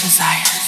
desire.